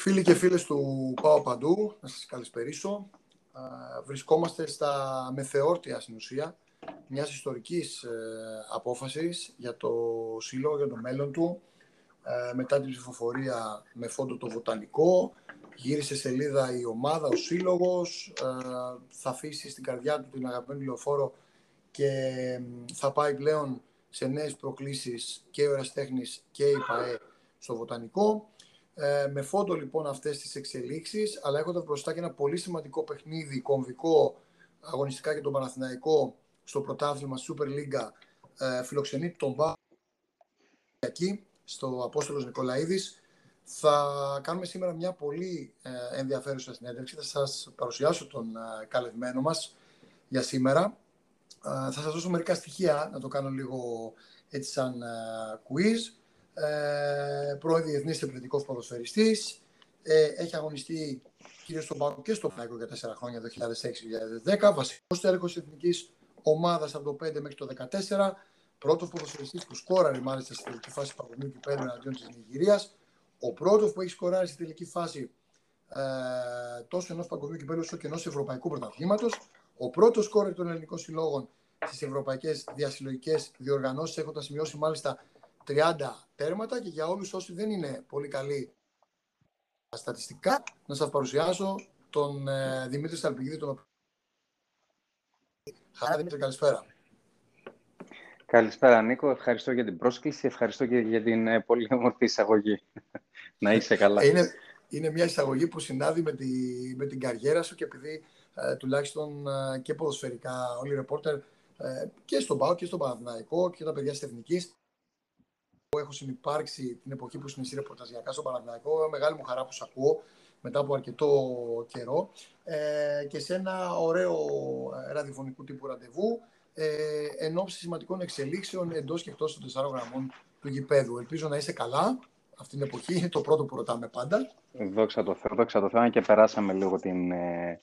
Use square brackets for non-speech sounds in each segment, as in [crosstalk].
Φίλοι και φίλες του Πάω Παντού, να σας καλησπερίσω. Βρισκόμαστε στα μεθεόρτια στην ουσία μιας ιστορικής ε, απόφασης για το Σύλλογο, για το μέλλον του. Ε, μετά την ψηφοφορία με φόντο το βοτανικό, γύρισε σελίδα η ομάδα, ο Σύλλογος, ε, θα αφήσει στην καρδιά του την αγαπημένη λεωφόρο και θα πάει πλέον σε νέες προκλήσεις και ο Εραστέχνης και η ΠαΕ στο βοτανικό. Ε, με φόντο λοιπόν αυτές τις εξελίξεις, αλλά έχοντας μπροστά και ένα πολύ σημαντικό παιχνίδι, κομβικό, αγωνιστικά και τον Παναθηναϊκό στο πρωτάθλημα Super League, ε, φιλοξενεί τον Πα εκεί, στο Απόστολος Νικολαίδης. Θα κάνουμε σήμερα μια πολύ ε, ενδιαφέρουσα συνέντευξη. Θα σας παρουσιάσω τον ε, καλεσμένο μας για σήμερα. θα σας δώσω μερικά στοιχεία, να το κάνω λίγο έτσι σαν quiz ε, πρώην διεθνής επιθετικό ποδοσφαιριστής. Ε, έχει αγωνιστεί κυρίως στον Πάκο και στο Πάκο για 4 χρόνια, 2006-2010. Βασικός τέλεχο τη εθνικής ομάδας από το 5 μέχρι το 14. Πρώτος ποδοσφαιριστής που σκόραρε μάλιστα στη τελική φάση του παγκοσμίου κυπέλου εναντίον της Νιγηρίας. Ο πρώτος που έχει σκοράρει στη τελική φάση ε, τόσο ενός παγκοσμίου κυπέλου όσο και ενός ευρωπαϊκού πρωταθλήματος. Ο πρώτος σκόρερ των ελληνικών συλλόγων στις ευρωπαϊκές διασυλλογικές διοργανώσεις, έχοντας σημειώσει μάλιστα 30 τέρματα και για όλους όσοι δεν είναι πολύ καλοί στατιστικά, να σας παρουσιάσω τον ε, Δημήτρη Σαλπιγίδη, τον Χαρά Δημήτρη, καλησπέρα. Καλησπέρα Νίκο, ευχαριστώ για την πρόσκληση, ευχαριστώ και για την ε, πολύ όμορφη εισαγωγή. να είσαι καλά. Είναι, είναι μια εισαγωγή που συνάδει με, τη, με την καριέρα σου και επειδή ε, τουλάχιστον ε, και ποδοσφαιρικά όλοι οι ρεπόρτερ ε, και στον ΠΑΟ και στον Παναθηναϊκό και τα παιδιά της Εθνικής έχω συνεπάρξει την εποχή που συνεχίζει ρεπορταζιακά στο Παναθηναϊκό. Μεγάλη μου χαρά που σας ακούω μετά από αρκετό καιρό ε, και σε ένα ωραίο ε, ραδιοφωνικού τύπου ραντεβού ε, εν ώψη σημαντικών εξελίξεων εντός και εκτός των τεσσάρων γραμμών του γηπέδου. Ελπίζω να είσαι καλά αυτή την εποχή. Είναι το πρώτο που ρωτάμε πάντα. Δόξα τω Θεώ, δόξα τω Θεώ. Και περάσαμε λίγο την, ε,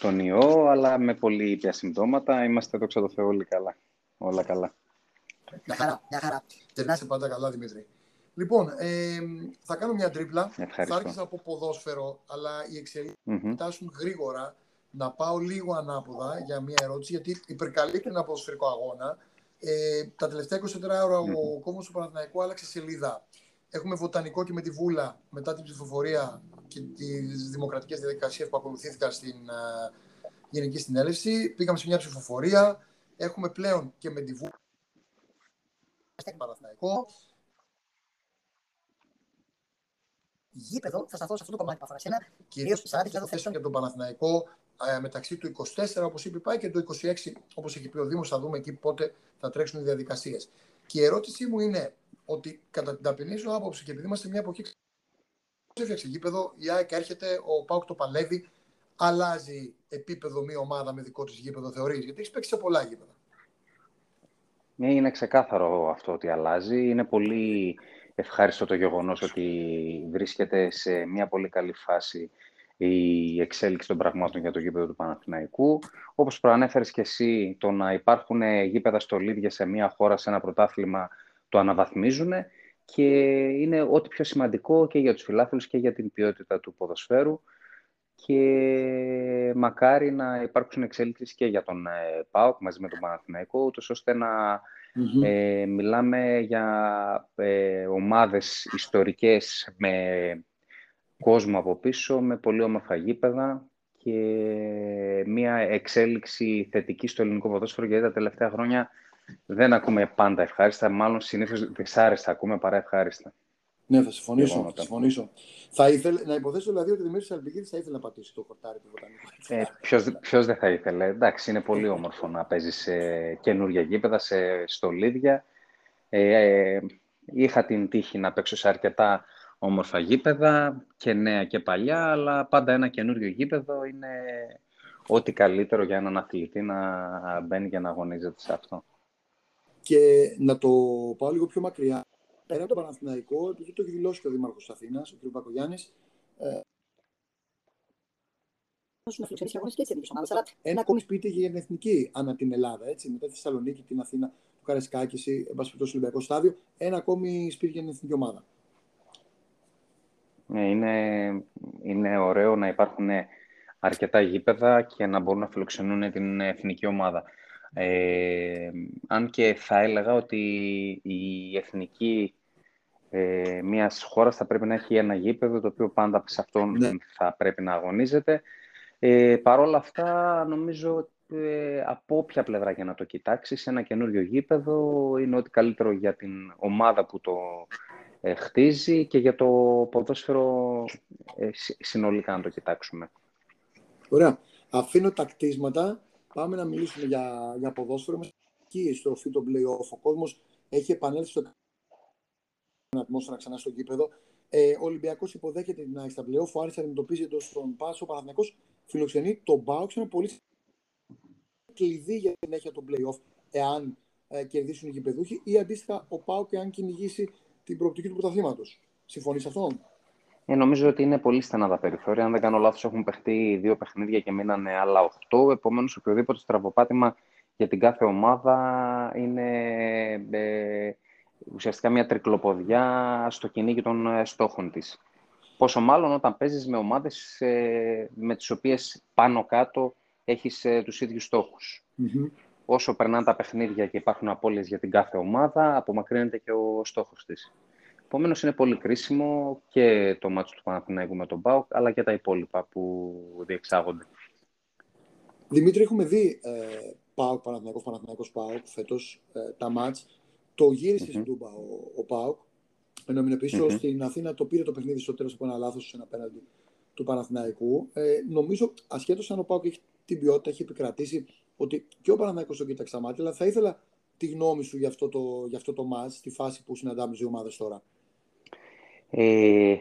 τον ιό, αλλά με πολύ ήπια συμπτώματα. Είμαστε, δόξα τω Θεώ, όλοι καλά. Όλα καλά. Μια χαρά, μια χαρά. είσαι πάντα καλά, Δημήτρη. Λοιπόν, ε, θα κάνω μια τρίπλα. Ευχαριστώ. Θα άρχισα από ποδόσφαιρο, αλλά οι εξελίξει mm-hmm. φτάσουν γρήγορα. Να πάω λίγο ανάποδα για μια ερώτηση, γιατί υπερκαλύπτει ένα ποδοσφαιρικό αγώνα. Ε, τα τελευταία 24 ώρα mm-hmm. ο κόμμα του Παναθηναϊκού άλλαξε σελίδα. Έχουμε βοτανικό και με τη Βούλα μετά την ψηφοφορία και τις δημοκρατικές διαδικασίες που ακολουθήθηκαν στην uh, Γενική Συνέλευση. Πήγαμε σε μια ψηφοφορία. Έχουμε πλέον και με τη Βούλα Παναθηναϊκό. Γήπεδο, θα σταθώ σε αυτό το κομμάτι που αφορά σένα. Κυρίως 40.000 θέσεων για τον Παναθηναϊκό ε, μεταξύ του 24, όπως είπε, πάει και του 26, όπως έχει πει ο Δήμος. Θα δούμε εκεί πότε θα τρέξουν οι διαδικασίες. Και η ερώτησή μου είναι ότι κατά την ταπεινή σου άποψη και επειδή είμαστε μια εποχή έφτιαξε γήπεδο, η ΑΕΚ έρχεται, ο Πάουκ το παλεύει, αλλάζει επίπεδο μια ομάδα με δικό της γήπεδο, θεωρείς, γιατί έχεις παίξει σε πολλά γήπεδα. Ναι, είναι ξεκάθαρο αυτό ότι αλλάζει. Είναι πολύ ευχάριστο το γεγονός ότι βρίσκεται σε μια πολύ καλή φάση η εξέλιξη των πραγμάτων για το γήπεδο του Παναθηναϊκού. Όπως προανέφερες και εσύ, το να υπάρχουν γήπεδα στολίδια σε μια χώρα, σε ένα πρωτάθλημα, το αναβαθμίζουν και είναι ό,τι πιο σημαντικό και για τους φιλάθλους και για την ποιότητα του ποδοσφαίρου και μακάρι να υπάρξουν εξέλιξεις και για τον ε, ΠΑΟΚ μαζί με τον Παναθηναϊκό, ούτως ώστε να ε, μιλάμε για ε, ομάδες ιστορικές με κόσμο από πίσω, με πολύ όμορφα γήπεδα και μια εξέλιξη θετική στο ελληνικό ποδόσφαιρο, γιατί τα τελευταία χρόνια δεν ακούμε πάντα ευχάριστα, μάλλον συνήθως δυσάρεστα ακούμε παρά ευχάριστα. Ναι, θα συμφωνήσω. Θα, συμφωνήσω. θα ήθελε, να υποθέσω δηλαδή ότι ο Δημήτρη Αλμπηγίδη θα ήθελε να πατήσει το χορτάρι του Βοτανικού. Ε, Ποιος δεν θα ήθελε. Εντάξει, είναι πολύ όμορφο να παίζεις σε καινούργια γήπεδα, σε στολίδια. Ε, ε, είχα την τύχη να παίξω σε αρκετά όμορφα γήπεδα και νέα και παλιά, αλλά πάντα ένα καινούριο γήπεδο είναι ό,τι καλύτερο για έναν αθλητή να μπαίνει και να αγωνίζεται σε αυτό. Και να το πάω λίγο πιο μακριά πέρα από το Παναθηναϊκό, επειδή το έχει δηλώσει και ο Δήμαρχος της Αθήνας, ο κ. Μπακογιάννης, ε, ένα ακόμη σπίτι για την εθνική ανά την Ελλάδα. Έτσι, μετά τη Θεσσαλονίκη, την Αθήνα, το Καρεσκάκη, εν πάση περιπτώσει, Ολυμπιακό Στάδιο. Ένα ακόμη σπίτι για την εθνική ομάδα. Ναι, είναι είναι ωραίο να υπάρχουν αρκετά γήπεδα και να μπορούν να φιλοξενούν την εθνική ομάδα. Ε, αν και θα έλεγα ότι η εθνική ε, μιας χώρας θα πρέπει να έχει ένα γήπεδο το οποίο πάντα σε αυτόν ναι. θα πρέπει να αγωνίζεται. Ε, Παρ' όλα αυτά, νομίζω ε, από όποια πλευρά για να το κοιτάξεις, ένα καινούριο γήπεδο είναι ό,τι καλύτερο για την ομάδα που το ε, χτίζει και για το ποδόσφαιρο ε, συνολικά να το κοιτάξουμε. Ωραία. Αφήνω τα κτίσματα. Πάμε να μιλήσουμε για, για ποδόσφαιρο. Είμαστε εκεί η στροφή των play-off. Ο κόσμος έχει επανέλθει στο ατμόσφαιρα ξανά στο γήπεδο. Ε, ο Ολυμπιακός υποδέχεται την ΑΕΚ στα play-off. Ο Άρης αντιμετωπίζει τον Πάσο. Ο Παναθυνακό φιλοξενεί τον Μπάουξ. Ένα πολύ κλειδί για την έχεια των play-off, εάν ε, κερδίσουν οι γηπεδούχοι, ή αντίστοιχα ο Πάουκ, εάν κυνηγήσει την προοπτική του πρωταθλήματος. Συμφωνείς σε αυτό. Ε, νομίζω ότι είναι πολύ στενά τα περιθώρια. Αν δεν κάνω λάθος, έχουν παιχτεί δύο παιχνίδια και μείνανε άλλα οχτώ. Επομένως, οποιοδήποτε στραβοπάτημα για την κάθε ομάδα είναι ε, ουσιαστικά μια τρικλοποδιά στο κυνήγι των ε, στόχων της. Πόσο μάλλον όταν παίζεις με ομάδες ε, με τις οποίες πάνω κάτω έχεις ε, τους ίδιους Όσο περνάνε τα παιχνίδια και υπάρχουν απώλειες για την κάθε ομάδα, απομακρύνεται και ο στόχος της. Επομένω, είναι πολύ κρίσιμο και το μάτσο του Παναθηναϊκού με τον ΠΑΟΚ, αλλά και τα υπόλοιπα που διεξάγονται. Δημήτρη, έχουμε δει ε, ΠΑΟΚ, Παναθηναϊκός, Παναθηναϊκός ΠΑΟΚ φέτος ε, τα μάτς. Το γύρισε mm-hmm. στην Τούμπα ο, ο ΠΑΟΚ. Ενώ είναι πίσω mm-hmm. στην Αθήνα το πήρε το παιχνίδι στο τέλος από ένα λάθος σε ένα πέναντι του Παναθηναϊκού. Ε, νομίζω, ασχέτως αν ο ΠΑΟΚ έχει την ποιότητα, έχει επικρατήσει ότι και ο Παναθηναϊκός το κοίταξε στα μάτια, αλλά θα ήθελα τη γνώμη σου για αυτό το, για αυτό το μάτς, στη φάση που συναντάμε δύο ομάδες τώρα. Ε,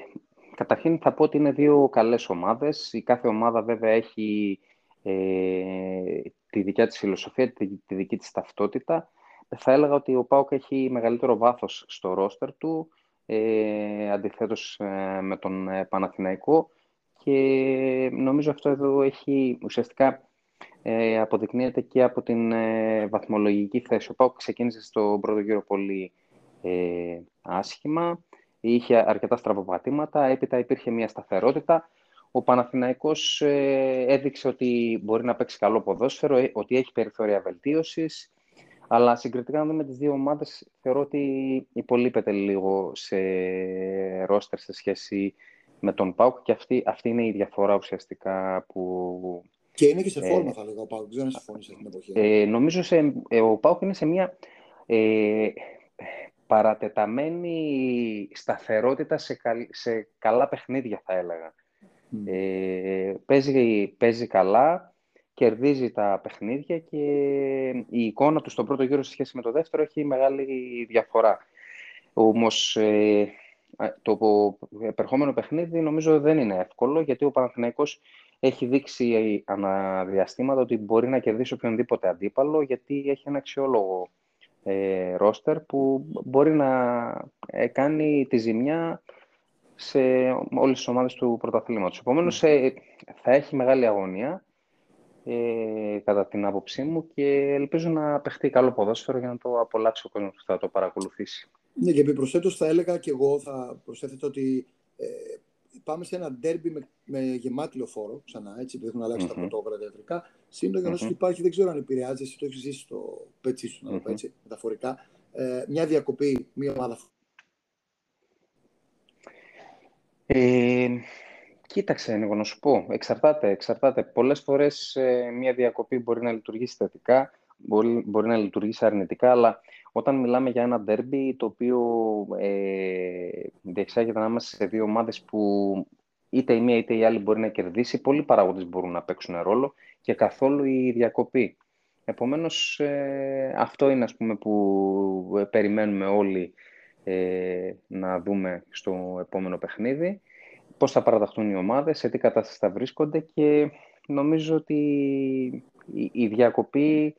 καταρχήν θα πω ότι είναι δύο καλές ομάδες. Η κάθε ομάδα βέβαια έχει ε, τη δικιά της φιλοσοφία, τη, τη δική της ταυτότητα. Θα έλεγα ότι ο ΠΑΟΚ έχει μεγαλύτερο βάθος στο ρόστερ του, ε, αντιθέτως ε, με τον ε, Παναθηναϊκό και νομίζω αυτό εδώ έχει ουσιαστικά ε, αποδεικνύεται και από την ε, βαθμολογική θέση. Ο ΠΑΟΚ ξεκίνησε στο πρώτο γύρο πολύ ε, άσχημα, είχε αρκετά στραβοπατήματα, έπειτα υπήρχε μια σταθερότητα. Ο Παναθηναϊκός ε, έδειξε ότι μπορεί να παίξει καλό ποδόσφαιρο, ε, ότι έχει περιθώρια βελτίωσης, αλλά συγκριτικά με τις δύο ομάδες θεωρώ ότι υπολείπεται λίγο σε ρόστερ σε σχέση με τον ΠΑΟΚ και αυτή, αυτή είναι η διαφορά ουσιαστικά που και είναι και σε ε, φόρμα, ε, θα λέγα, ο Πάουκ. Δεν ξέρω αν συμφωνείς σε αυτήν την εποχή. Ε, νομίζω σε, ε, ο Πάουκ είναι σε μια ε, παρατεταμένη σταθερότητα σε, σε καλά παιχνίδια, θα έλεγα. Mm. Ε, παίζει, παίζει καλά, κερδίζει τα παιχνίδια και η εικόνα του στον πρώτο γύρο σε σχέση με το δεύτερο έχει μεγάλη διαφορά. Όμως ε, το επερχόμενο παιχνίδι νομίζω δεν είναι εύκολο γιατί ο Παναθηναϊκός έχει δείξει αναδιαστήματα ότι μπορεί να κερδίσει οποιονδήποτε αντίπαλο γιατί έχει ένα αξιόλογο ε, ρόστερ που μπορεί να ε, κάνει τη ζημιά σε όλες τις ομάδες του πρωταθλήματος. Επομένως, ε, θα έχει μεγάλη αγωνία ε, κατά την άποψή μου και ελπίζω να παιχτεί καλό ποδόσφαιρο για να το απολαύσει ο κόσμος που θα το παρακολουθήσει. Ναι, και επιπροσθέτως θα έλεγα και εγώ θα προσέθετα ότι ε, πάμε σε ένα ντέρμπι με, με γεμάτη λεωφόρο ξανά, έτσι, επειδή έχουν αλλάξει mm-hmm. τα πρωτόκολλα διατρικά. Συν το γεγονό mm-hmm. ότι υπάρχει, δεν ξέρω αν επηρεάζει, εσύ το έχεις ζήσει στο πετσί σου, να το πω έτσι, μεταφορικά, ε, μια διακοπή, μια ομάδα. Ε, κοίταξε, εγώ να σου πω. Εξαρτάται. εξαρτάται. Πολλές φορές ε, μια διακοπή μπορεί να λειτουργήσει θετικά, μπορεί, μπορεί να λειτουργήσει αρνητικά, αλλά όταν μιλάμε για ένα ντέρμπι το οποίο ε, διεξάγεται ανάμεσα σε δύο ομάδες που είτε η μία είτε η άλλη μπορεί να κερδίσει, πολλοί παράγοντες μπορούν να παίξουν ρόλο και καθόλου η διακοπή. Επομένως, ε, αυτό είναι ας πούμε, που ε, περιμένουμε όλοι ε, να δούμε στο επόμενο παιχνίδι. Πώς θα παραταχθούν οι ομάδες, σε τι κατάσταση θα βρίσκονται και νομίζω ότι η, η διακοπή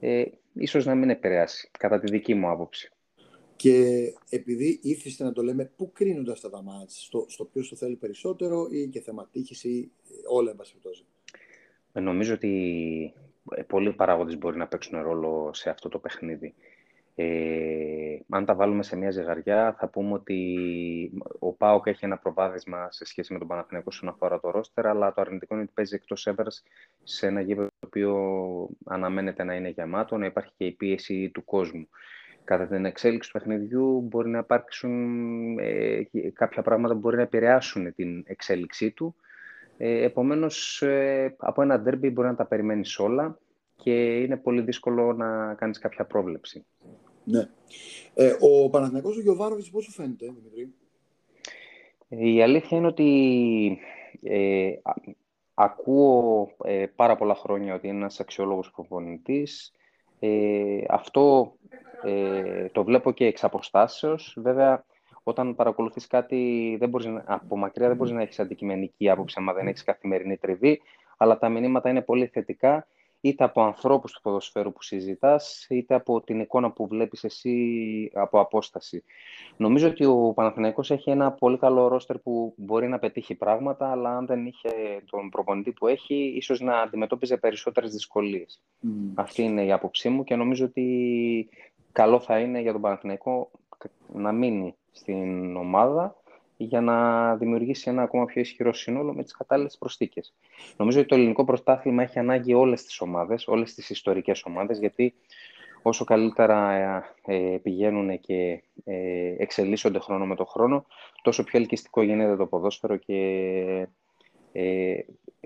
ε, ίσως να μην επηρεάσει, κατά τη δική μου άποψη. Και επειδή ήθιστε να το λέμε, πού κρίνονται αυτά τα μάτς, στο, στο ποιος το θέλει περισσότερο ή και θέμα ή όλα, εν ε, Νομίζω ότι πολλοί παράγοντες μπορεί να παίξουν ρόλο σε αυτό το παιχνίδι. Ε, αν τα βάλουμε σε μια ζυγαριά, θα πούμε ότι ο ΠΑΟΚ έχει ένα προβάδισμα σε σχέση με τον Παναθηναϊκό όσον αφορά το ρόστερ, αλλά το αρνητικό είναι ότι παίζει εκτός έδρα σε ένα γήπεδο το οποίο αναμένεται να είναι γεμάτο, να υπάρχει και η πίεση του κόσμου. Κατά την εξέλιξη του παιχνιδιού μπορεί να υπάρξουν ε, κάποια πράγματα που μπορεί να επηρεάσουν την εξέλιξή του. Ε, επομένως, ε, από ένα ντέρμπι μπορεί να τα περιμένεις όλα και είναι πολύ δύσκολο να κάνεις κάποια πρόβλεψη. Ναι. Ε, ο Παναθηναϊκός ο Γιωβάροβιτς πώς σου φαίνεται, Δημητρή; Η αλήθεια είναι ότι ε, ακούω ε, πάρα πολλά χρόνια ότι είναι ένας αξιόλογος προπονητής. Ε, αυτό ε, το βλέπω και εξ αποστάσεως. Βέβαια, όταν παρακολουθείς κάτι δεν μπορείς, από μακριά δεν μπορείς να έχεις αντικειμενική άποψη άμα δεν έχεις καθημερινή τριβή, αλλά τα μηνύματα είναι πολύ θετικά είτε από ανθρώπους του ποδοσφαίρου που συζητάς, είτε από την εικόνα που βλέπεις εσύ από απόσταση. Νομίζω ότι ο Παναθηναϊκός έχει ένα πολύ καλό ρόστερ που μπορεί να πετύχει πράγματα, αλλά αν δεν είχε τον προπονητή που έχει, ίσως να αντιμετώπιζε περισσότερες δυσκολίες. Αυτή είναι η άποψή μου και νομίζω ότι καλό θα είναι για τον Παναθηναϊκό να μείνει στην ομάδα για να δημιουργήσει ένα ακόμα πιο ισχυρό σύνολο με τις κατάλληλες προσθήκες. Νομίζω ότι το ελληνικό πρωτάθλημα έχει ανάγκη όλες τις ομάδες, όλες τις ιστορικές ομάδες, γιατί όσο καλύτερα ε, πηγαίνουν και ε, εξελίσσονται χρόνο με το χρόνο, τόσο πιο ελκυστικό γίνεται το ποδόσφαιρο και ε,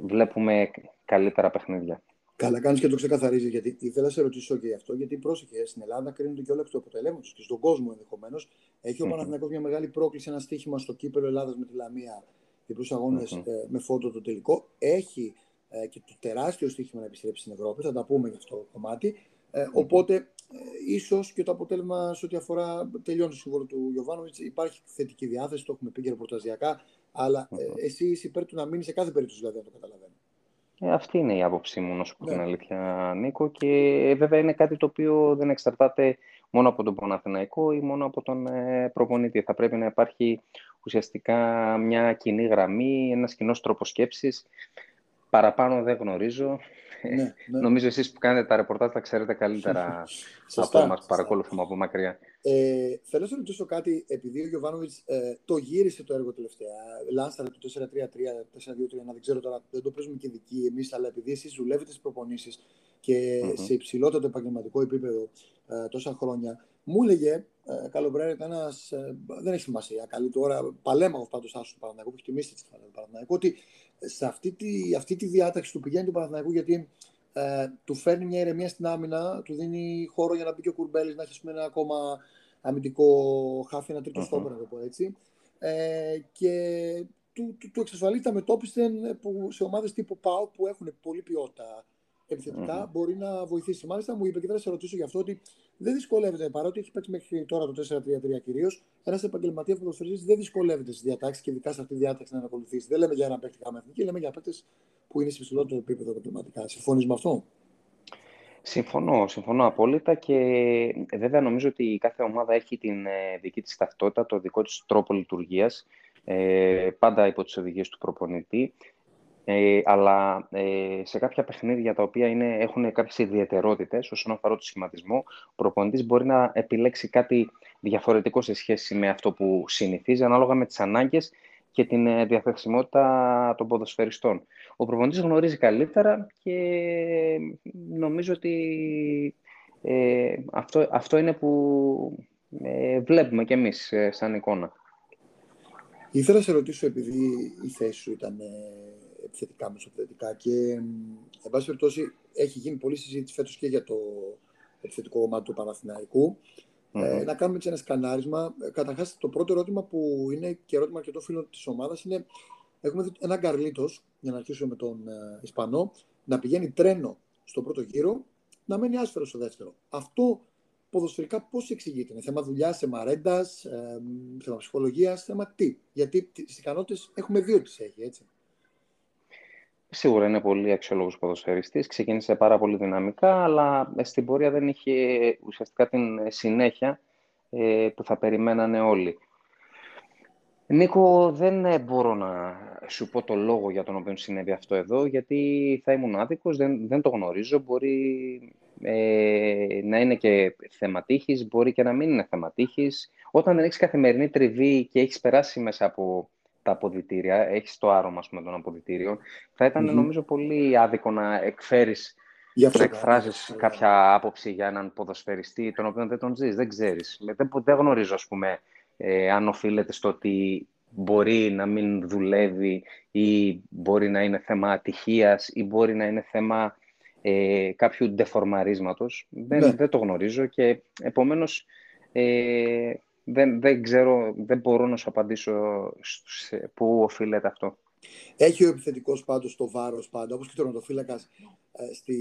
βλέπουμε καλύτερα παιχνίδια. Καλά, κάνεις και το ξεκαθαρίζεις. Γιατί ήθελα να σε ρωτήσω και γι' αυτό. Γιατί πρόσεχε, στην Ελλάδα κρίνονται και όλα εκ του αποτελέσματο και στον κόσμο ενδεχομένως. Έχει ο Παναθηναϊκός μια μεγάλη πρόκληση, ένα στοίχημα στο κύπελο Ελλάδας με τη Λαμία για του αγώνες ε, με φόντο το τελικό. Έχει ε, και το τεράστιο στοίχημα να επιστρέψει στην Ευρώπη. Θα τα πούμε για αυτό το κομμάτι. Ε, οπότε, ε, ίσως και το αποτέλεσμα σε ό,τι αφορά τελειώνει το σύμβολο του Γιωβάνοβιτς, υπάρχει θετική διάθεση, το έχουμε πει και ρεπορταζιακά. Αλλά ε, εσύ είσαι υπέρ του να μείνει σε κάθε περίπτωση, δηλαδή, να το καταλαβαίνω. Ε, αυτή είναι η άποψή μου, να σου πω την ναι. αλήθεια, Νίκο. Και ε, βέβαια είναι κάτι το οποίο δεν εξαρτάται μόνο από τον Παναθηναϊκό ή μόνο από τον ε, προπονητή. Θα πρέπει να υπάρχει ουσιαστικά μια κοινή γραμμή, ένας κοινός τρόπος σκέψης. Παραπάνω δεν γνωρίζω. Ναι, ναι. Νομίζω εσείς που κάνετε τα ρεπορτάζ τα ξέρετε καλύτερα [laughs] από εμάς που παρακολουθούμε από μακριά. Ε, θέλω να σε ρωτήσω κάτι, επειδή ο Γιωβάνοβιτς ε, το γύρισε το έργο τελευταία. Λάνσταρε το 4-3-3, 4-2-3, δεν ξέρω τώρα, δεν το παίζουμε και δικοί εμείς, αλλά επειδή εσείς δουλεύετε στις προπονήσεις και mm-hmm. σε υψηλότερο επαγγελματικό επίπεδο ε, τόσα χρόνια, μου έλεγε ε, Καλομπρέρα ήταν ένας. Ε, δεν έχει σημασία. Καλή τώρα, παλέμαχος πάντως άσου του Παναθηναϊκού, που έχει τιμήσει τη του Παναθηναϊκού, ότι σε αυτή τη, αυτή τη διάταξη του πηγαίνει του Παναθηναϊκού γιατί ε, του φέρνει μια ηρεμία στην άμυνα, του δίνει χώρο για να μπει και ο Κουρμπέλης, να έχει πούμε, ένα ακόμα αμυντικό χάφι, ένα τρίτο uh-huh. στόπερ, να το πω έτσι. Ε, και του, του, του εξασφαλίζει τα μετώπιση σε ομάδες τύπου ΠΑΟ που έχουν πολύ ποιότητα επιθετικά, mm-hmm. μπορεί να βοηθήσει. Μάλιστα μου είπε και θα σε ρωτήσω γι' αυτό ότι δεν δυσκολεύεται, παρότι έχει παίξει μέχρι τώρα το 4-3-3 κυρίως, ένας επαγγελματίας ποδοσφαιριστής δεν δυσκολεύεται στις διατάξεις και ειδικά σε αυτή τη διάταξη να ακολουθήσει. Δεν λέμε για ένα παίκτη εθνική, λέμε για παίκτες που είναι σε υψηλότερο επίπεδο επαγγελματικά. Συμφωνείς με αυτό; Συμφωνώ, συμφωνώ απόλυτα και ε, βέβαια νομίζω ότι κάθε ομάδα έχει την ε, δική της ταυτότητα, το δικό της τρόπο λειτουργίας, ε, πάντα υπό τις οδηγίες του προπονητή. Ε, αλλά ε, σε κάποια παιχνίδια τα οποία είναι, έχουν κάποιες ιδιαιτερότητες όσον αφορά το σχηματισμό, ο προπονητής μπορεί να επιλέξει κάτι διαφορετικό σε σχέση με αυτό που συνηθίζει, ανάλογα με τις ανάγκες και την ε, διαθεσιμότητα των ποδοσφαιριστών. Ο προπονητής γνωρίζει καλύτερα και νομίζω ότι ε, αυτό, αυτό είναι που ε, βλέπουμε κι εμείς σαν εικόνα. Ήθελα να σε ρωτήσω, επειδή η θέση σου ήταν επιθετικά μεσοπαιδευτικά και εν πάση περιπτώσει έχει γίνει πολλή συζήτηση φέτος και για το επιθετικό κομμάτι του Παναθηναϊκού. Ε, να κάνουμε έτσι ένα σκανάρισμα. Ε, Καταρχάς, το πρώτο ερώτημα που είναι και ερώτημα αρκετό φίλων της ομάδας είναι: Έχουμε δει έναν Καρλίτος, για να αρχίσουμε με τον ε, Ισπανό, να πηγαίνει τρένο στο πρώτο γύρο, να μένει άσφαιρο στο δεύτερο. Αυτό ποδοσφαιρικά πώς εξηγείται, Είναι θέμα δουλειάς, θέμα ρέντας, ε, θέμα ψυχολογίας, θέμα τι; Γιατί τις ικανότητες έχουμε δει ότι τις έχει, έτσι. Σίγουρα είναι πολύ αξιόλογος ποδοσφαιριστής. Ξεκίνησε πάρα πολύ δυναμικά, αλλά στην πορεία δεν είχε ουσιαστικά την συνέχεια ε, που θα περιμένανε όλοι. Νίκο, δεν μπορώ να σου πω το λόγο για τον οποίο συνέβη αυτό εδώ, γιατί θα ήμουν άδικος, δεν, δεν το γνωρίζω. Μπορεί ε, να είναι και θεματήχης, μπορεί και να μην είναι θεματήχης. Όταν δεν έχεις καθημερινή τριβή και έχεις περάσει μέσα από τα αποδητήρια, έχεις το άρωμα πούμε, των αποδητήριων, θα ηταν νομίζω πολύ άδικο να εκφέρεις να εκφράζεις κάποια άποψη για έναν ποδοσφαιριστή τον οποίο δεν τον ζεις, δεν ξέρεις. Δεν, δεν γνωρίζω, ας πούμε, ε, αν οφείλεται στο ότι μπορεί να μην δουλεύει ή μπορεί να είναι θέμα ατυχίας ή μπορεί να είναι θέμα ε, κάποιου ντεφορμαρίσματος. Δεν, ναι. δεν το γνωρίζω και επομένως ε, δεν, δεν ξέρω, δεν μπορώ να σου απαντήσω πού οφείλεται αυτό. Έχει ο επιθετικός πάντως το βάρος πάντα, όπως και ο τερματοφύλακας ε, στη,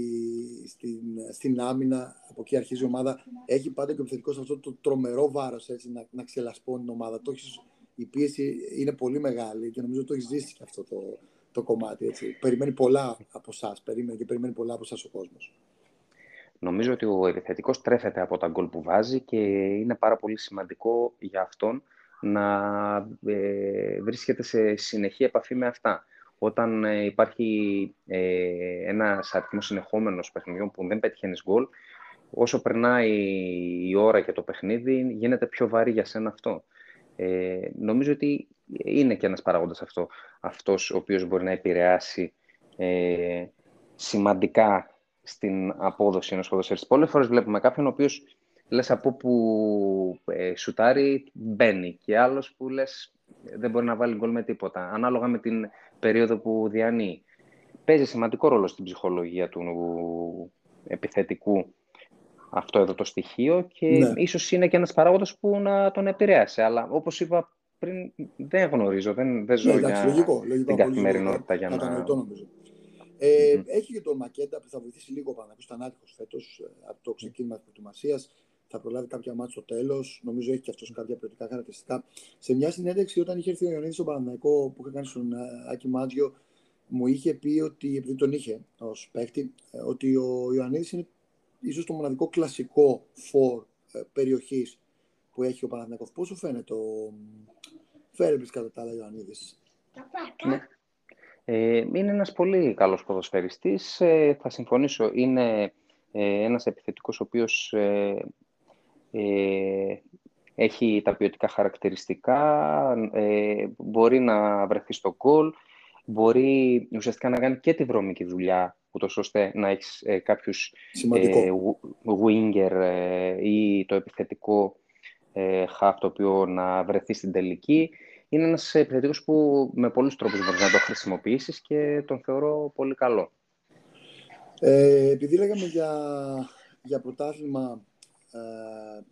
στην, στην άμυνα, από εκεί αρχίζει η ομάδα, έχει πάντα και ο επιθετικός αυτό το τρομερό βάρος έτσι, να, να ξελασπώνει την ομάδα. Το έχεις, η πίεση είναι πολύ μεγάλη και νομίζω το έχεις ζήσει και αυτό το, το κομμάτι. Έτσι. Περιμένει πολλά από εσά, περίμενε και περιμένει πολλά από εσά ο κόσμος. Νομίζω ότι ο επιθετικός τρέφεται από τα γκολ που βάζει και είναι πάρα πολύ σημαντικό για αυτόν να ε, βρίσκεται σε συνεχή επαφή με αυτά. Όταν ε, υπάρχει ε, ένας αριθμός συνεχόμενος παιχνιδιών που δεν πετυχαίνεις γκολ, όσο περνάει η ώρα και το παιχνίδι, γίνεται πιο βαρύ για σένα αυτό. Ε, νομίζω ότι είναι και ένας παράγοντας αυτό, αυτός ο οποίος μπορεί να επηρεάσει ε, σημαντικά στην απόδοση ενός ποδοσφαιριστή. Πολλές φορές βλέπουμε κάποιον ο οποίος λες από που ε, σουτάρει μπαίνει και άλλος που λες δεν μπορεί να βάλει γκολ με τίποτα. Ανάλογα με την περίοδο που διανύει. Παίζει σημαντικό ρόλο στην ψυχολογία του επιθετικού αυτό εδώ το στοιχείο και ναι. ίσως είναι και ένας παράγοντας που να τον επηρέασε. Αλλά όπως είπα πριν, δεν γνωρίζω, δεν, δεν ζω ναι, για λογικό, λογικό, την καθημερινότητα για να... νομίζω. Ε, mm-hmm. Έχει και τον Μακέντα που θα βοηθήσει λίγο πάνω. Ήταν άτυχος φέτος ε, από το ξεκίνημα της προετοιμασίας. Θα προλάβει κάποια μάτια στο τέλος. Νομίζω έχει και αυτός κάποια ποιοτικά χαρακτηριστικά. Σε μια συνέντευξη, όταν είχε έρθει ο Ιωαννίδης στον Παναναναϊκό που είχε κάνει στον ε, Άκη Μάτζιο, μου είχε πει ότι, επειδή τον είχε ως παίχτη, ε, ότι ο Ιωαννίδης είναι ίσως το μοναδικό κλασικό φόρ περιοχής που έχει ο Παναθηναϊκός. Πώς σου φαίνεται ο Φέρεμπρης κατά τα άλλα Ιωαννίδης; Ναι. Ε, είναι ένας πολύ καλός ποδοσφαιριστής. Ε, θα συμφωνήσω, είναι ε, ένας επιθετικός ο οποίος ε, ε, έχει τα ποιοτικά χαρακτηριστικά, μπορεί να βρεθεί στο γκολ, μπορεί ουσιαστικά να κάνει και τη βρώμικη δουλειά, ούτως ώστε να έχεις κάποιους winger ή το επιθετικό half το οποίο να βρεθεί στην τελική είναι ένας επιθετικός που με πολλούς τρόπους μπορείς να το χρησιμοποιήσεις και τον θεωρώ πολύ καλό. Ε, επειδή λέγαμε για, για πρωτάθλημα, ε,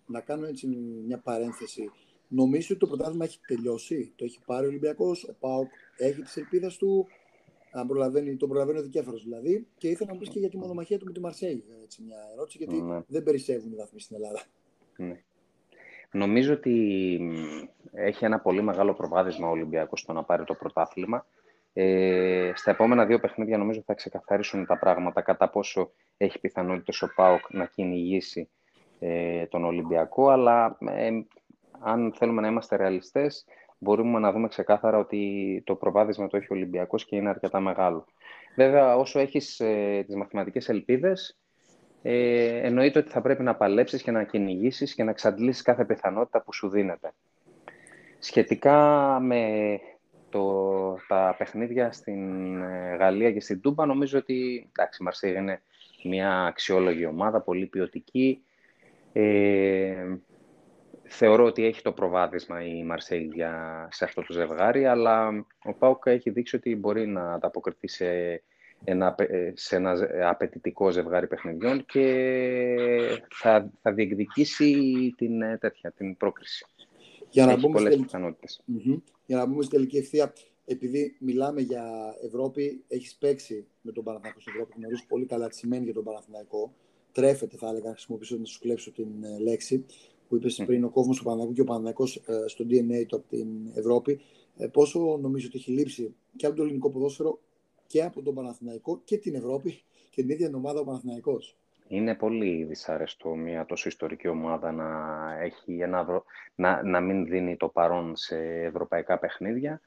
να κάνω έτσι μια παρένθεση. Νομίζω ότι το πρωτάθλημα έχει τελειώσει. Το έχει πάρει ο Ολυμπιακός, ο ΠΑΟΚ έχει τις ελπίδες του, αν προλαβαίνει, τον προλαβαίνει ο δικέφαρο δηλαδή. Και ήθελα να μου πεις και για τη μονομαχία του με τη Μαρσέη. Έτσι, μια ερώτηση, γιατί ναι. δεν περισσεύουν οι βαθμοί στην Ελλάδα. Ναι. Νομίζω ότι έχει ένα πολύ μεγάλο προβάδισμα ο Ολυμπιακός στο να πάρει το πρωτάθλημα. Ε, στα επόμενα δύο παιχνίδια νομίζω θα ξεκαθαρίσουν τα πράγματα κατά πόσο έχει πιθανότητα ο ΠΑΟΚ να κυνηγήσει ε, τον Ολυμπιακό, αλλά ε, αν θέλουμε να είμαστε ρεαλιστές, μπορούμε να δούμε ξεκάθαρα ότι το προβάδισμα το έχει ο Ολυμπιακός και είναι αρκετά μεγάλο. Βέβαια, όσο έχεις ε, τις μαθηματικές ελπίδες, ε, εννοείται ότι θα πρέπει να παλέψεις και να κυνηγήσεις και να εξαντλήσεις κάθε πιθανότητα που σου δίνεται. Σχετικά με το, τα παιχνίδια στην ε, Γαλλία και στην Τούμπα, νομίζω ότι εντάξει, η Μαρσέγ είναι μια αξιόλογη ομάδα, πολύ ποιοτική. Ε, θεωρώ ότι έχει το προβάδισμα η Μαρσέγ σε αυτό το ζευγάρι, αλλά ο Πάουκ έχει δείξει ότι μπορεί να ανταποκριθεί σε ένα, ε, σε ένα απαιτητικό ζευγάρι παιχνιδιών και θα, θα διεκδικήσει την, ε, τέτοια, την πρόκριση. Για να, μπούμε τελική... για να μπούμε στη τελική ευθεία, επειδή μιλάμε για Ευρώπη, έχεις παίξει με τον Παναθηναϊκό στην Ευρώπη, γνωρίζεις πολύ καλά τι σημαίνει για τον Παναθηναϊκό. Τρέφεται, θα έλεγα, να χρησιμοποιήσω να σου κλέψω την ε, λέξη που είπες mm. πριν ο κόσμος του Παναθηναϊκού και ο Παναθηναϊκός στο DNA του από την Ευρώπη. πόσο νομίζω ότι έχει λείψει και από το ελληνικό ποδόσφαιρο και από τον Παναθηναϊκό και την Ευρώπη και την ίδια ομάδα ο Παναθηναϊκός. Είναι πολύ δυσάρεστο μια τόσο ιστορική ομάδα να, έχει ένα, να, να μην δίνει το παρόν σε ευρωπαϊκά παιχνίδια,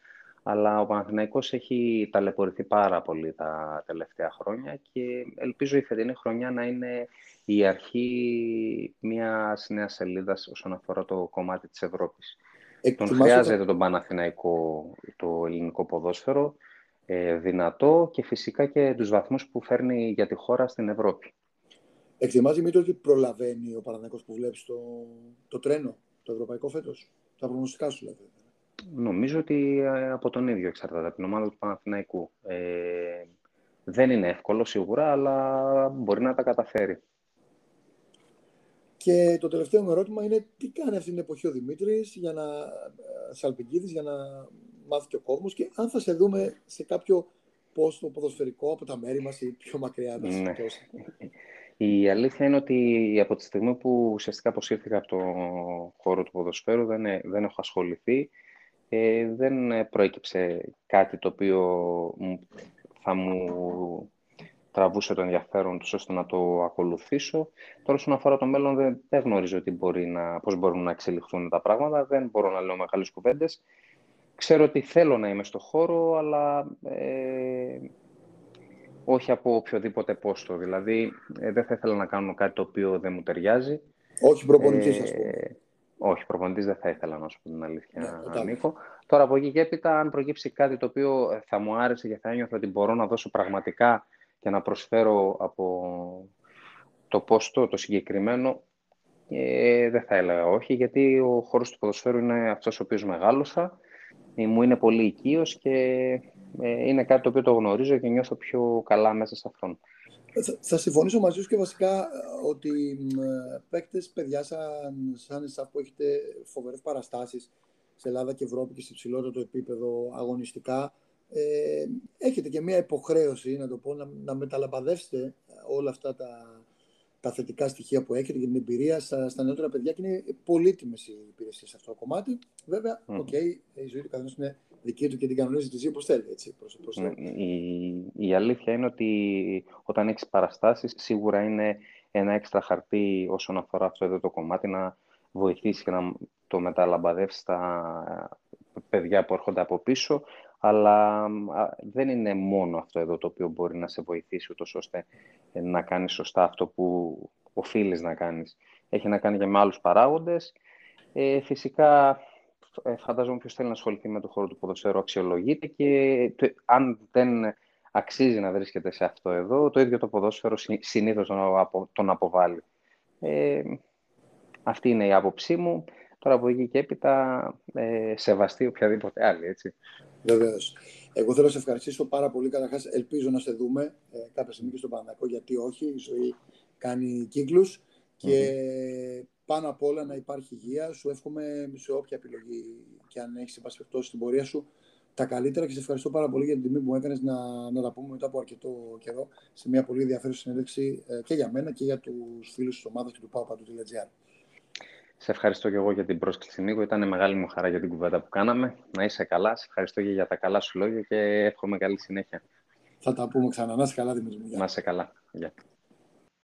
Αλλά ο Παναθηναϊκός έχει ταλαιπωρηθεί πάρα πολύ τα τελευταία χρόνια και ελπίζω η φετινή χρονιά να είναι η αρχή μιας νέας σελίδας όσον αφορά το κομμάτι της Ευρώπης. Τον χρειάζεται τον Παναθηναϊκό το ελληνικό ποδόσφαιρο, ε, δυνατό και φυσικά και τους βαθμούς που φέρνει για τη χώρα στην Ευρώπη. Εκτιμάς, Δημήτρη, ότι προλαβαίνει ο Παναθηναϊκός που βλέπεις το, το τρένο, το ευρωπαϊκό φέτος, τα προγνωστικά σου δηλαδή. Νομίζω ότι ε, από τον ίδιο εξαρτάται, από την ομάδα του Παναθηναϊκού. Ε, δεν είναι εύκολο σίγουρα, αλλά μπορεί να τα καταφέρει. Και το τελευταίο μου ερώτημα είναι τι κάνει αυτή την εποχή ο Δημήτρης για να, ε, Σαλπικίδης για να μάθει και ο κόσμος και αν θα σε δούμε σε κάποιο πόστο ποδοσφαιρικό από τα μέρη μας ή πιο μακριά. Ναι. Η αλήθεια είναι ότι από τη στιγμή που ουσιαστικά αποσύρθηκα από το χώρο του ποδοσφαίρου δεν, δεν έχω ασχοληθεί. Ε, δεν προέκυψε κάτι το οποίο θα μου τραβούσε το ενδιαφέρον τους ώστε να το ακολουθήσω. Τώρα, όσον αφορά το μέλλον, δεν, δεν γνωρίζω τι μπορεί να, πώς μπορούν να εξελιχθούν τα πράγματα. Δεν μπορώ να λέω μεγάλες κουβέντες. Ξέρω ότι θέλω να είμαι στο χώρο, αλλά ε, όχι από οποιοδήποτε πόστο. Δηλαδή, ε, δεν θα ήθελα να κάνω κάτι το οποίο δεν μου ταιριάζει. Όχι προπονητής, ε, ας πούμε. Όχι, προπονητής δεν θα ήθελα να σου πω την αλήθεια, ναι, Νίκο. Τώρα από εκεί και έπειτα, αν προκύψει κάτι το οποίο θα μου άρεσε και θα ένιωθα ότι μπορώ να δώσω πραγματικά και να προσφέρω από το πόστο το συγκεκριμένο, ε, δεν θα έλεγα όχι, γιατί ο χώρος του ποδοσφαίρου είναι αυτός ο οποίος μεγάλωσα, ε, μου είναι πολύ οικείος και ε, είναι κάτι το οποίο το γνωρίζω και νιώθω πιο καλά μέσα σε αυτόν. Θα, θα συμφωνήσω μαζί σου και βασικά ε, ότι ε, παίκτες, παιδιά σαν, σαν εσάς που έχετε φοβερές παραστάσεις σε Ελλάδα και Ευρώπη και σε ψηλότερο επίπεδο αγωνιστικά, ε, έχετε και μια υποχρέωση, να το πω, να, να μεταλαμπαδεύσετε όλα αυτά τα, τα θετικά στοιχεία που έχετε και την εμπειρία στα, στα νεότερα παιδιά και είναι πολύτιμες οι υπηρεσίες σε αυτό το κομμάτι. Βέβαια, mm. okay, η ζωή του καθενός είναι δική του και την κανονίζει τη ζωή όπως θέλει. Έτσι, προς, προς ναι, η, η αλήθεια είναι ότι όταν έχεις παραστάσεις, σίγουρα είναι ένα έξτρα χαρτί όσον αφορά αυτό εδώ το κομμάτι να βοηθήσει και να το μεταλαμπαδεύσεις στα παιδιά που έρχονται από πίσω αλλά δεν είναι μόνο αυτό εδώ το οποίο μπορεί να σε βοηθήσει ούτως ώστε ε, να κάνεις σωστά αυτό που οφείλεις να κάνεις. Έχει να κάνει και με άλλους παράγοντες. Ε, φυσικά, ε, φαντάζομαι ποιος θέλει να ασχοληθεί με το χώρο του ποδοσφαίρου αξιολογείται και αν δεν αξίζει να βρίσκεται σε αυτό εδώ, το ίδιο το ποδόσφαιρο συνήθως τον αποβάλλει. Ε, αυτή είναι η άποψή μου. Τώρα από εκεί και έπειτα ε, σεβαστεί οποιαδήποτε άλλη, έτσι. Βεβαίως. Εγώ θέλω να σε ευχαριστήσω πάρα πολύ. Καταρχάς, ελπίζω να σε δούμε ε, κάποια στιγμή και στον Παναγιακό, γιατί όχι. Η ζωή κάνει κύκλους. Και πάνω απ' όλα να υπάρχει υγεία. Σου εύχομαι σε όποια επιλογή και αν έχεις περιπτώσει στην πορεία σου τα καλύτερα και σε ευχαριστώ πάρα πολύ για την τιμή που μου έκανες να, να τα πούμε μετά από αρκετό καιρό σε μια πολύ ενδιαφέρουσα συνέντευξη ε, και για μένα και για τους φίλους της ομάδας και του Πάπα.gr. Σε ευχαριστώ και εγώ για την πρόσκληση, Νίκο. Ήταν μεγάλη μου χαρά για την κουβέντα που κάναμε. Να είσαι καλά. Σε ευχαριστώ και για τα καλά σου λόγια και εύχομαι καλή συνέχεια. Θα τα πούμε ξανά. Να είσαι καλά, Δημήτρη. Να είσαι καλά. Γεια.